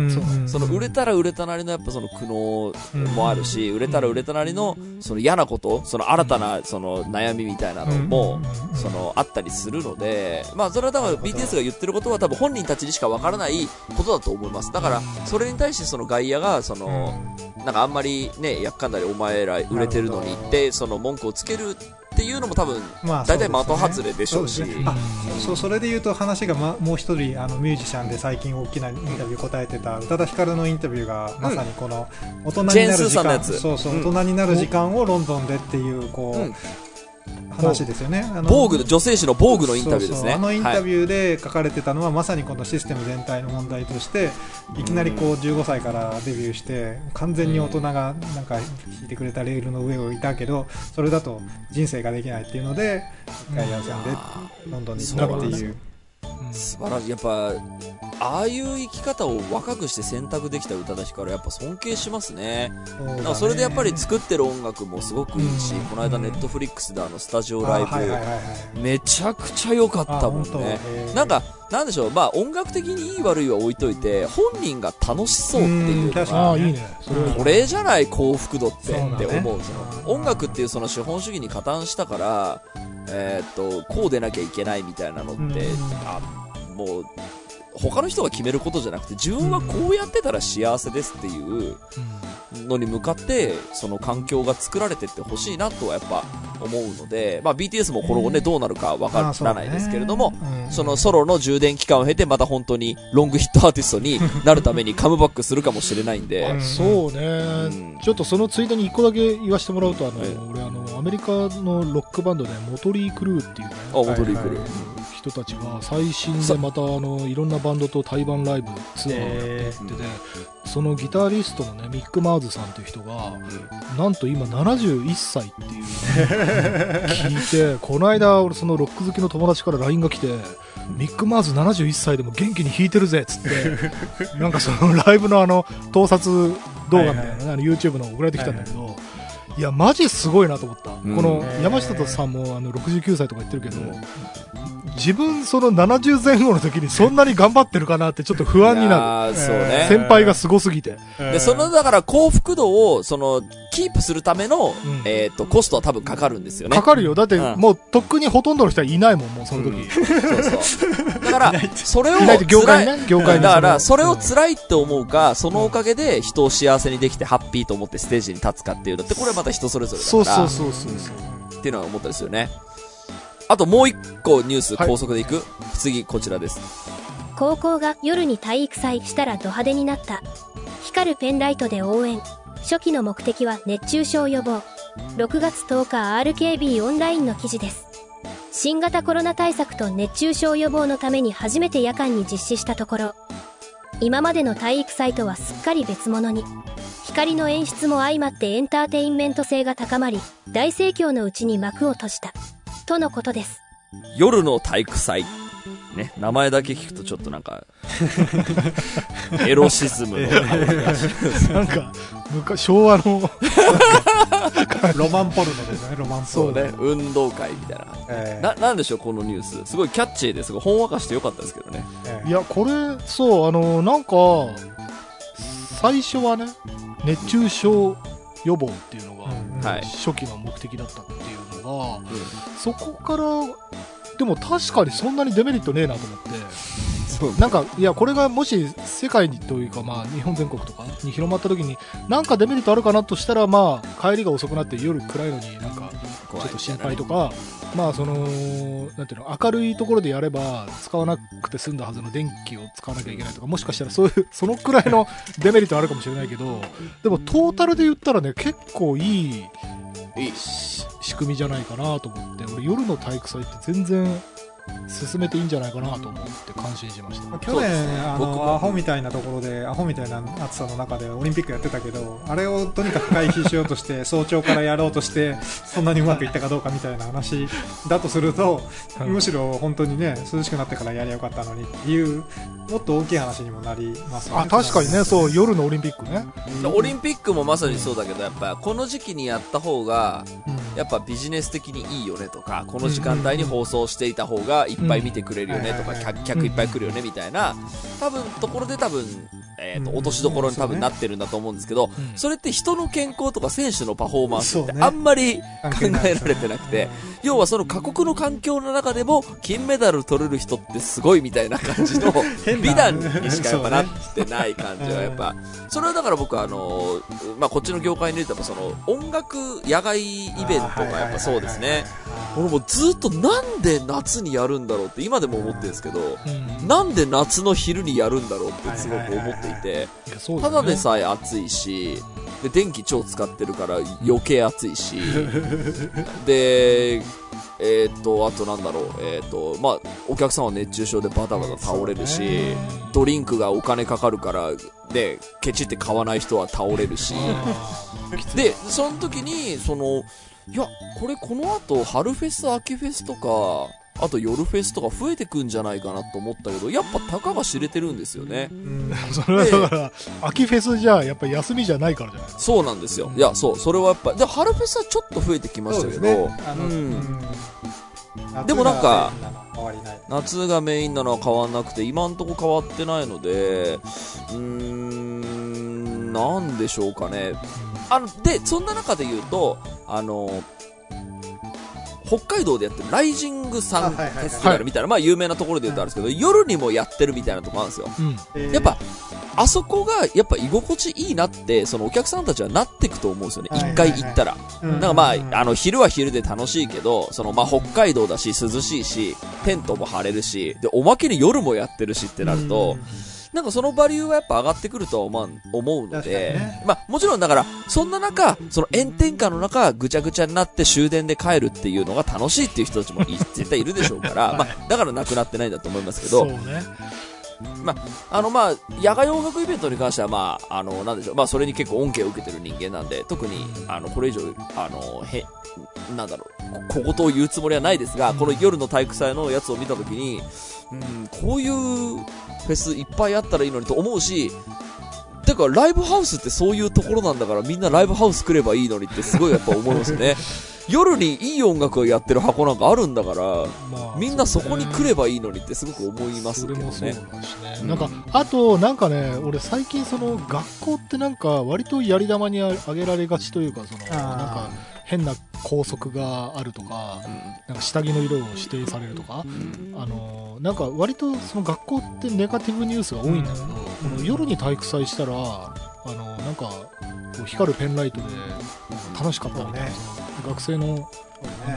その売れたら売れたなりのやっぱその苦悩もあるし、売れたら売れたなりのその嫌なこと、その新たなその悩みみたいなのも、そのあったりするので、まあそれは多分 BTS が言ってることは多分本人たちにしかわからないことだと思います。だからそれに対してその外野がその、なんかあんまりね、やっかんだりお前ら売れてるのにって、その文句をつけるっていうのも多分、まあ大体的外れでしょうし。ね。あそうそれで言うと話が、ま、もう一人あのミュージシャンで最近大きなインタビュー答えてた宇多田ヒカルのインタビューがまさにこの大人になる時間。そうそう、うん大人になる時間をロンドンでっていうこう、うん話ですよねあの防具の、女性誌の防具のインタビューですね。あのインタ。ビューで書かれてたのは、まさにこのシステム全体の問題としていきなりこう15歳からデビューして完全に大人がなんか引いてくれたレールの上をいたけどそれだと人生ができないっていうので一回休んでロンドンに行ったっていう。素晴らしい。やっぱ、ああいう生き方を若くして選択できた宇多田ヒカル、やっぱ尊敬しますね。そね。それでやっぱり作ってる音楽もすごくいいし、うん。この間ネットフリックスであのスタジオライブ、あはいはいはいはいめちゃくちゃ良かったもんね。なんか、なんでしょう、まあ音楽的にいい悪いは置いといて、本人が楽しそうっていうのがこれじゃない幸福度ってって思う。その音楽っていうその資本主義に加担したから、えーっと、こうでなきゃいけないみたいなのって、うん。あもう、他の人が決めることじゃなくて、自分はこうやってたら幸せですっていうのに向かって、その環境が作られてってほしいなとはやっぱ思うので、まあ BTS もこの後ね、どうなるかわからないですけれども、そのソロの充電期間を経てまた本当にロングヒットアーティストになるためにカムバックするかもしれないんで、うん。そうね、うん。ちょっとそのついでに一個だけ言わせてもらうと、あの、はい。俺、あの、アメリカのロックバンドで、モトリー・クルーっていうね、あ、戻り来る。人たちが最新でまたあのいろんなバンドと対バンライブツアーをやってて、そのギタリストのねミック・マーズさんっていう人がなんと今71歳っていう聞いて *laughs* この間俺そのロック好きの友達から LINE が来てミック・マーズ71歳でも元気に弾いてるぜっつって *laughs* なんかそのライブのあの盗撮動画みたいなね、あの YouTube の送られてきたんだけど、いやマジすごいなと思った、ん。この山下さんもあの69歳とか言ってるけど、自分その70前後の時にそんなに頑張ってるかなってちょっと不安になる。る。そうね。先輩がすごすぎて、で、その、だから幸福度を、その、キープするための、ん。えっ、と、コストは多分かかるんですよね。かかるよ。だってうんもうとっくにほとんどの人はいないもんもうその時、そうそう。だから、*laughs* それを、いない業界ね？業界にだから、それを辛いって思うか、そのおかげで人を幸せにできてハッピーと思ってステージに立つかっていうのって、これはまた人それぞれだから。そうそうそうそうそう。っていうのは思ったですよね。あともう一個ニュースはい高速でいく、次こちらです。高校が夜に体育祭したらド派手になった。光るペンライトで応援。初期の目的は熱中症予防。6月10日 RKB オンラインの記事です。新型コロナ対策と熱中症予防のために初めて夜間に実施したところ、今までの体育祭とはすっかり別物に。光の演出も相まってエンターテインメント性が高まり、大盛況のうちに幕を閉じた。とのことです。夜の体育祭。ね、名前だけ聞くとちょっとなんか、エロシズムの。*laughs* なんか昔昭和の *laughs* ロマンポルノですねロマンポルノそうね、運動会みたいな。えーな、なんでしょう、このニュース。すごいキャッチーですごいほんわかしてよかったですけどね。えーいやこれそうあのなんか最初はね熱中症予防っていうのが、初期の目的だったっていうのが、そこからでも確かにそんなにデメリットねえなと思って。なんかいやこれがもし世界にというか、まあ、日本全国とかに広まった時になんかデメリットあるかなとしたら、まあ、帰りが遅くなって夜暗いのになんかちょっと心配とか、まあそのなんていうの明るいところでやれば使わなくて済んだはずの電気を使わなきゃいけないとかもしかしたらそういうそのくらいの *laughs* デメリットあるかもしれないけどでもトータルで言ったらね結構いい。いいし仕組みじゃないかなと思って俺夜の体育祭って全然進めていいんじゃないかなと思って感心しました。まあ去年、あね僕も。のアホみたいなところでアホみたいな暑さの中でオリンピックやってたけどあれをとにかく回避しようとして早朝からやろうとしてそんなにうまくいったかどうかみたいな話だとするとはい。むしろ本当にね涼しくなってからやりゃよかったのにっていうもっと大きい話にもなりますよね。あ確かにね。そう夜のオリンピックね。オリンピックもまさにそうだけど、やっぱこの時期にやった方が、うん。やっぱビジネス的にいいよねとか、この時間帯に放送していた方がいっぱい見てくれるよねとか、客いっぱい来るよねみたいな、多分ところで多分、えっ、と、うん。落としどころに多分なってるんだと思うんですけど、ん。それって人の健康とか選手のパフォーマンスってあんまり考えられてなくて、要はその過酷の環境の中でも金メダル取れる人ってすごいみたいな感じの *laughs* 美談にしかやっぱなってない感じはやっぱ、それはだから僕はあの、まあ、こっちの業界にいるとその音楽野外イベンンとかやっぱそうですね。俺もずっとなんで夏にやるんだろうって今でも思ってるんですけど、うんなんで夏の昼にやるんだろうってすごく思っていて、いやそうただでさえ暑いし、で、電気超使ってるから余計暑いし、*laughs* で、えーっと、あとなんだろう、えーっと、まあ、お客さんは熱中症でバタバタ倒れるし、ドリンクがお金かかるから、で、ケチって買わない人は倒れるし、*laughs* で、その時に、その、いや、これこの後、春フェス、秋フェスとか、あと夜フェスとか増えてくんじゃないかなと思ったけど、やっぱたかが知れてるんですよね。うん *laughs* それはだから、秋フェスじゃやっぱり休みじゃないからじゃないそうなんですよ。いや、そう、それはやっぱ、で、春フェスはちょっと増えてきましたけど、そうんんでもなんか。夏がメインなのは変わんなくて、今んとこ変わってないので、うーん、なんでしょうかね。あの、で、そんな中で言うと、あの、北海道でやってるライジングサンフェスティバルみたいな、まあ有名なところで言うとあるんですけど、夜にもやってるみたいなところあるんですよ。うん。えーやっぱ、あそこが、やっぱ居心地いいなって、そのお客さんたちはなっていくと思うんですよね。一回行ったら。うんなんかまあ、あの、昼は昼で楽しいけど、そのまあ北海道だし、涼しいし、テントも張れるし、で、おまけに夜もやってるしってなると、なんかそのバリューはやっぱ上がってくるとは思う思うので、にね。まあもちろんだから、そんな中、その炎天下の中、ぐちゃぐちゃになって終電で帰るっていうのが楽しいっていう人たちもい絶対いるでしょうから、*laughs* はい。まあだからなくなってないんだと思いますけど、そうね。あの、まあ、野外音楽イベントに関しては、まあ、あの、なんでしょう、まあ、それに結構恩恵を受けてる人間なんで、特に、あの、これ以上、あの、へ、なんだろう、こ小言を言うつもりはないですが、この夜の体育祭のやつを見たときに、うん、こういうフェスいっぱいあったらいいのにと思うし、てか、ライブハウスってそういうところなんだから、みんなライブハウス来ればいいのにってすごいやっぱ思いますよね。*laughs* 夜にいい音楽をやってる箱なんかあるんだから、まあみんなそこに来ればいいのにってすごく思いますけどねだ。しね、うんなんかあとなんかね俺最近その学校ってなんか割とやり玉にあげられがちというかそのなんか変な校則があるとかなんか下着の色を指定されるとかあのなんか割とその学校ってネガティブニュースが多いんだけど、この夜に体育祭したらあのなんか光るペンライトで楽しかったみたいな、その学生の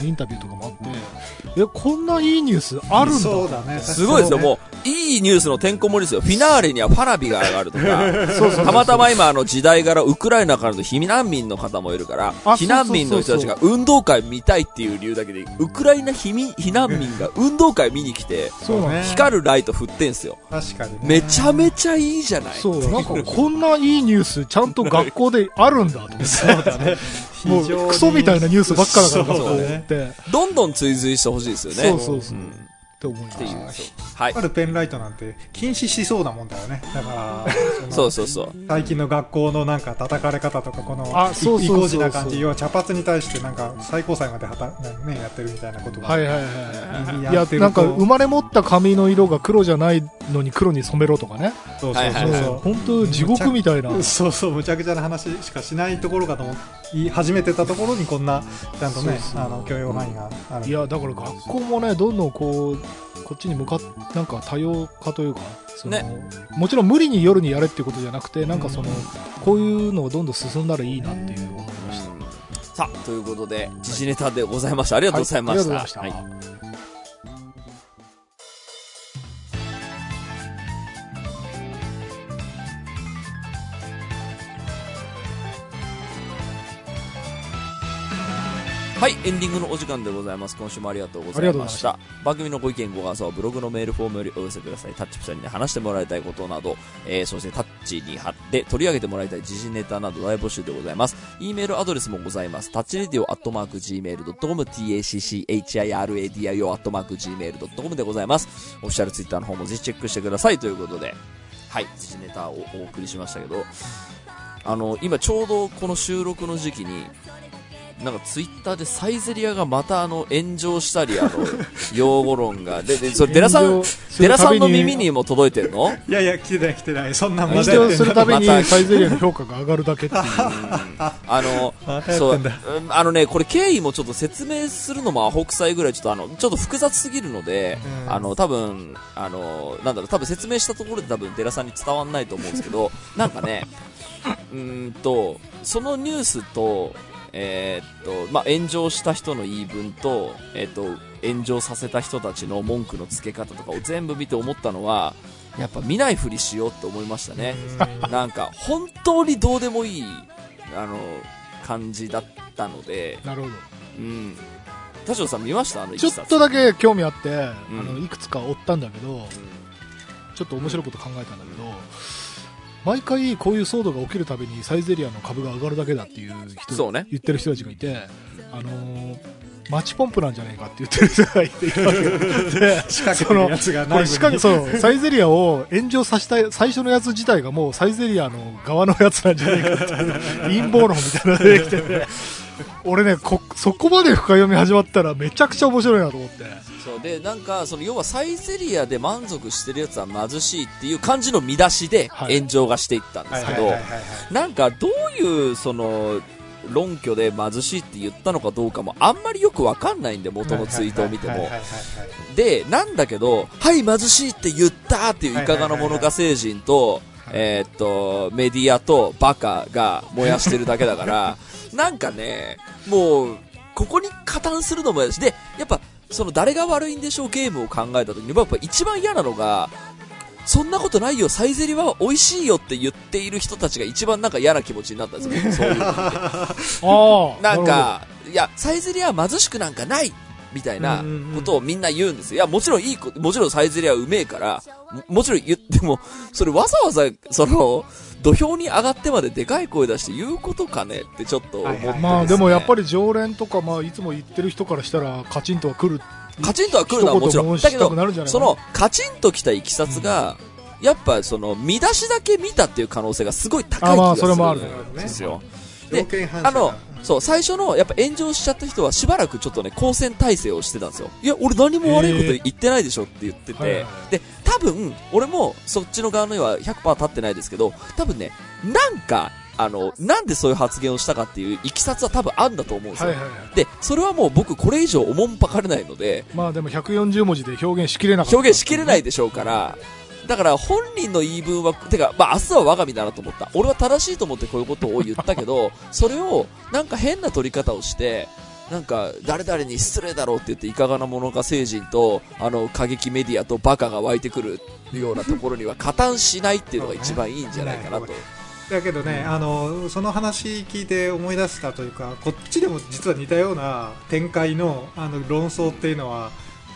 インタビューとかもあって、えこんないいニュースあるんだそうだね。すごいですよ、もう、いいニュースのてんこ盛りですよ。フィナーレには花火が上がるとか、たまたま今、あの、時代柄、ウクライナからの避難民の方もいるから、あ避難民の人たちが運動会見たいっていう理由だけで、ウクライナ避難民が運動会見に来て、ね光るライト振ってんすよ。確かにね。めちゃめちゃいいじゃない。そう、なんかこんないいニュースちゃんと学校であるんだと思って。もうクソみたいなニュースばっかだからね。どんどん追随してほしいですよね。そうそうそう。んって思いまっていうした。そうはいあ。るペンライトなんて禁止しそうなもんだよね。だから、*laughs* そうそうそう。最近の学校のなんか叩かれ方とか、このあそうそうそうそう意固地な感じ、要は茶髪に対してなんか最高裁まではた、ね、やってるみたいなことが。はいはいはいはい。いやって、るなんか生まれ持った髪の色が黒じゃないのに黒に染めろとかね。そうそうはいはいはいそうそう。本当地獄みたいな。そうそう、むちゃくちゃな話しかしないところかと思い始めてたところにこんな、ちゃんとね、そうそうあの、許容範囲がある。いや、だから学校もね、どんどんこう、こっちに向かっ、なんか多様化というか、そのねもちろん無理に夜にやれっていうことじゃなくて、なんかその、こういうのがどんどん進んだらいいなっていう思いました。うんさあ、ということで、時事ネタでございました。ありがとうございました。はいはいはい、エンディングのお時間でございます。今週もありがとうございました。番組のご意見、ご感想はブログのメールフォームよりお寄せください。タッチプさんに、ね、話してもらいたいことなど、えー、そしてタッチに貼って取り上げてもらいたい時事ネタなど大募集でございます。e メールアドレスもございます。タッチレディオアットマーク Gmail.com、tacchiradio アットマーク Gmail.com でございます。オフィシャルツイッターの方もぜひチェックしてくださいということで、はい、時事ネタをお送りしましたけど、あの、今ちょうどこの収録の時期に、なんかツイッターでサイゼリアがまたあの炎上したり、あの、用語論が。で、で、*laughs* それ、デラさん、デラさんの耳にも届いてるの？いやいや、来てない来てない。そんなん炎上するたびにまたサイゼリアの評価が上がるだけっていう。*laughs* あの、そう、ってんだ。うんあのね、これ経緯もちょっと説明するのもアホ臭いぐらいちょっとあの、ちょっと複雑すぎるので、うんあの、多分、あの、なんだろう、多分説明したところで多分デラさんに伝わんないと思うんですけど、なんかね、うーんと、そのニュースと、えーっと、まあ、炎上した人の言い分と、えーっと、炎上させた人たちの文句のつけ方とかを全部見て思ったのは、やっぱ見ないふりしようって思いましたね。なんか、本当にどうでもいい、あの、感じだったので、なるほど。うん。田代さん見ました？あのちょっとだけ興味あって、うんあの、いくつか追ったんだけど、ちょっと面白いこと考えたんだけど、毎回こういう騒動が起きるたびにサイゼリアの株が上がるだけだっていう人、そうね。言ってる人たちがいて、あのーマッチポンプなんじゃないかって言ってる人がいて。*laughs* 仕掛けてるやつがこれ内仕掛け、そう、サイゼリアを炎上させた最初のやつ自体がもうサイゼリアの側のやつなんじゃないかって *laughs* 陰謀論みたいなのが出てきてて、俺ねこ、そこまで深読み始まったらめちゃくちゃ面白いなと思って。そうでなんかその要はサイゼリアで満足してるやつは貧しいっていう感じの見出しではい。炎上がしていったんですけど、なんかどういうその論拠で貧しいって言ったのかどうかもあんまりよくわかんないんで元のツイートを見ても。でなんだけどはい貧しいって言ったっていういかがなものか星人とえーっとメディアとバカが燃やしてるだけだからなんかねもうここに加担するのもやしでやっぱその誰が悪いんでしょうゲームを考えた時にやっぱ一番嫌なのがそんなことないよ、サイゼリは美味しいよって言っている人たちが一番なんか嫌な気持ちになったんですよ、*laughs* そういう。のってああなんか、いや、サイゼリアは貧しくなんかないみたいなことをみんな言うんですよ。いや、もちろんいいこ、もちろんサイゼリアはうめえから、ももちろん言っても、それわざわざ、その、土俵に上がってまででかい声出して言うことかねってちょっと思って、まあでもやっぱり、り常連とか、まあいつも言ってる人からしたらカチンとは来る。カチンとは来るのはもちろん。だけどその、カチンと来たいきさつが、やっぱその、見出しだけ見たっていう可能性がすごい高い気あまあがするそれもあるんですよ。条で件反射あの、そう、最初の、やっぱ炎上しちゃった人はしばらくちょっとね、交戦体制をしてたんですよ。いや、俺何も悪いこと言ってないでしょって言ってて、はいはいで、多分、俺もそっちの側の絵は100%立ってないですけど、多分ね、なんか、あの、なんでそういう発言をしたかっていういきさつは多分あんだと思うんですよ。はいはいはい。で、それはもう僕これ以上おもんぱかれないので、まあでも140文字で表現しきれなかった。表現しきれないでしょうから、だから本人の言い分は、てか、まあ明日は我が身だなと思った。俺は正しいと思ってこういうことを言ったけど、*laughs* それをなんか変な取り方をして、なんか、誰々に失礼だろうって言って、いかがなものか聖人と、あの、過激メディアとバカが湧いてくるようなところには加担しないっていうのが一番いいんじゃないかなと。だけどね、あのその話聞いて思い出したというかこっちでも実は似たような展開のあの論争っていうのは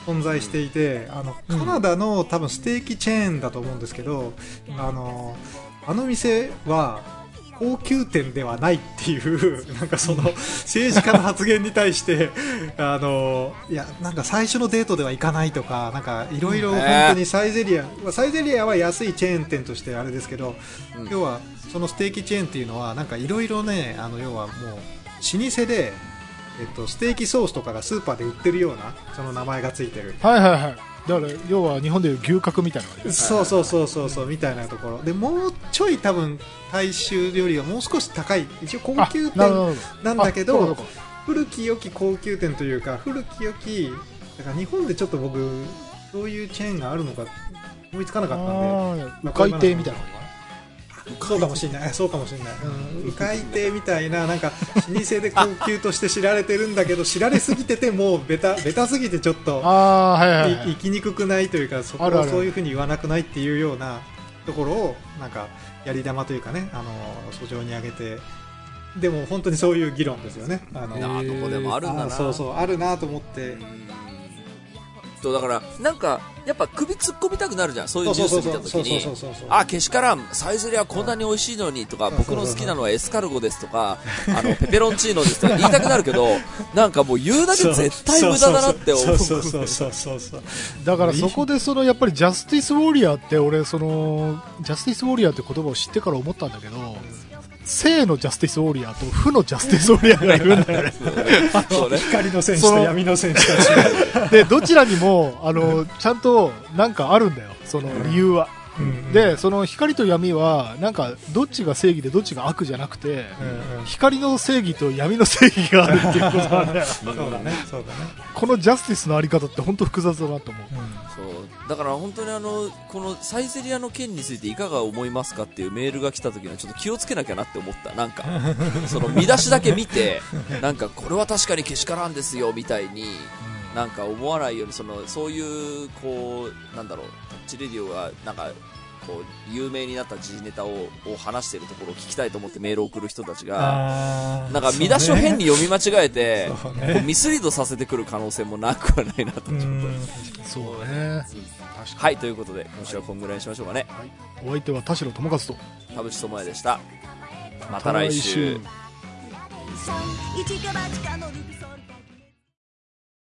存在していて、あのカナダの多分ステーキチェーンだと思うんですけど、あのあの店は高級店ではないっていう *laughs* なんかその政治家の発言に対して *laughs* あのいやなんか最初のデートでは行かないとかなんかいろいろ本当にサイゼリア、まあサイゼリアは安いチェーン店としてあれですけど、うん。要はそのステーキチェーンっていうのはなんかいろいろねあの要はもう老舗で、えっと、ステーキソースとかがスーパーで売ってるようなその名前がついてる。はいはいはい。だから、要は日本でいう牛角みたいな感じ。そうそうそうそうそうみたいなところ。でもうちょい多分大衆よりはもう少し高い。一応高級店どなんだけど古き良き高級店というか古き良きだから日本でちょっと僕そういうチェーンがあるのか思いつかなかったんで。あー迂回亭みたいなのかそうかもしれない、そうかもしれない。うん、迂回亭みたいな、なんか、老舗で高級として知られてるんだけど、知られすぎてて、もう、ベタ、ベタすぎてちょっと、な。あはいはいはいい生。きにくくないというか、そこをそういうふうに言わなくないっていうようなところを、なんか、やり玉というかね、あの、訴状に上げて、でも本当にそういう議論ですよね。あの、なあ、どこでもあるんだな。あそうそう、あるなと思って、そうだから、なんか、やっぱ首突っ込みたくなるじゃん、そういうニュース見たときに。あ、けしからん、サイゼリヤこんなに美味しいのにとか、うん僕の好きなのはエスカルゴですとか、あの、ペペロンチーノですとか *laughs* 言いたくなるけど、なんかもう言うだけ絶対無駄だなって思う。だからそこでそのやっぱり justice warrior って俺その justice warrior って言葉を知ってから思ったんだけど正の justice warrior と負の justice warrior がいるんだよね。光の戦士と闇の戦士たち。*laughs* でどちらにもあのちゃんとなんかあるんだよ。その理由は、うんでその光と闇はなんかどっちが正義でどっちが悪じゃなくて、うんうん。光の正義と闇の正義があるっていうことなんだよ。*laughs* そうだね、そうだね。このジャスティスのあり方って本当複雑だなと思う。そうだから本当にあの、このサイゼリアの件についていかが思いますかっていうメールが来た時にはちょっと気をつけなきゃなって思った。なんか、その見出しだけ見て、なんかこれは確かにけしからんですよみたいに、なんか思わないように、その、そういう、こう、なんだろう、タッチレディオが、なんか、こう、有名になった時事ネタを、を話してるところを聞きたいと思ってメールを送る人たちが、なんか見出しを変に読み間違えて、こうねミスリードさせてくる可能性もなくはないなとちょっと。うんそうね。はい、ということで、今週はこんぐらいにしましょうかね。に。お相手は田代智和と。田淵智也でした。また来週。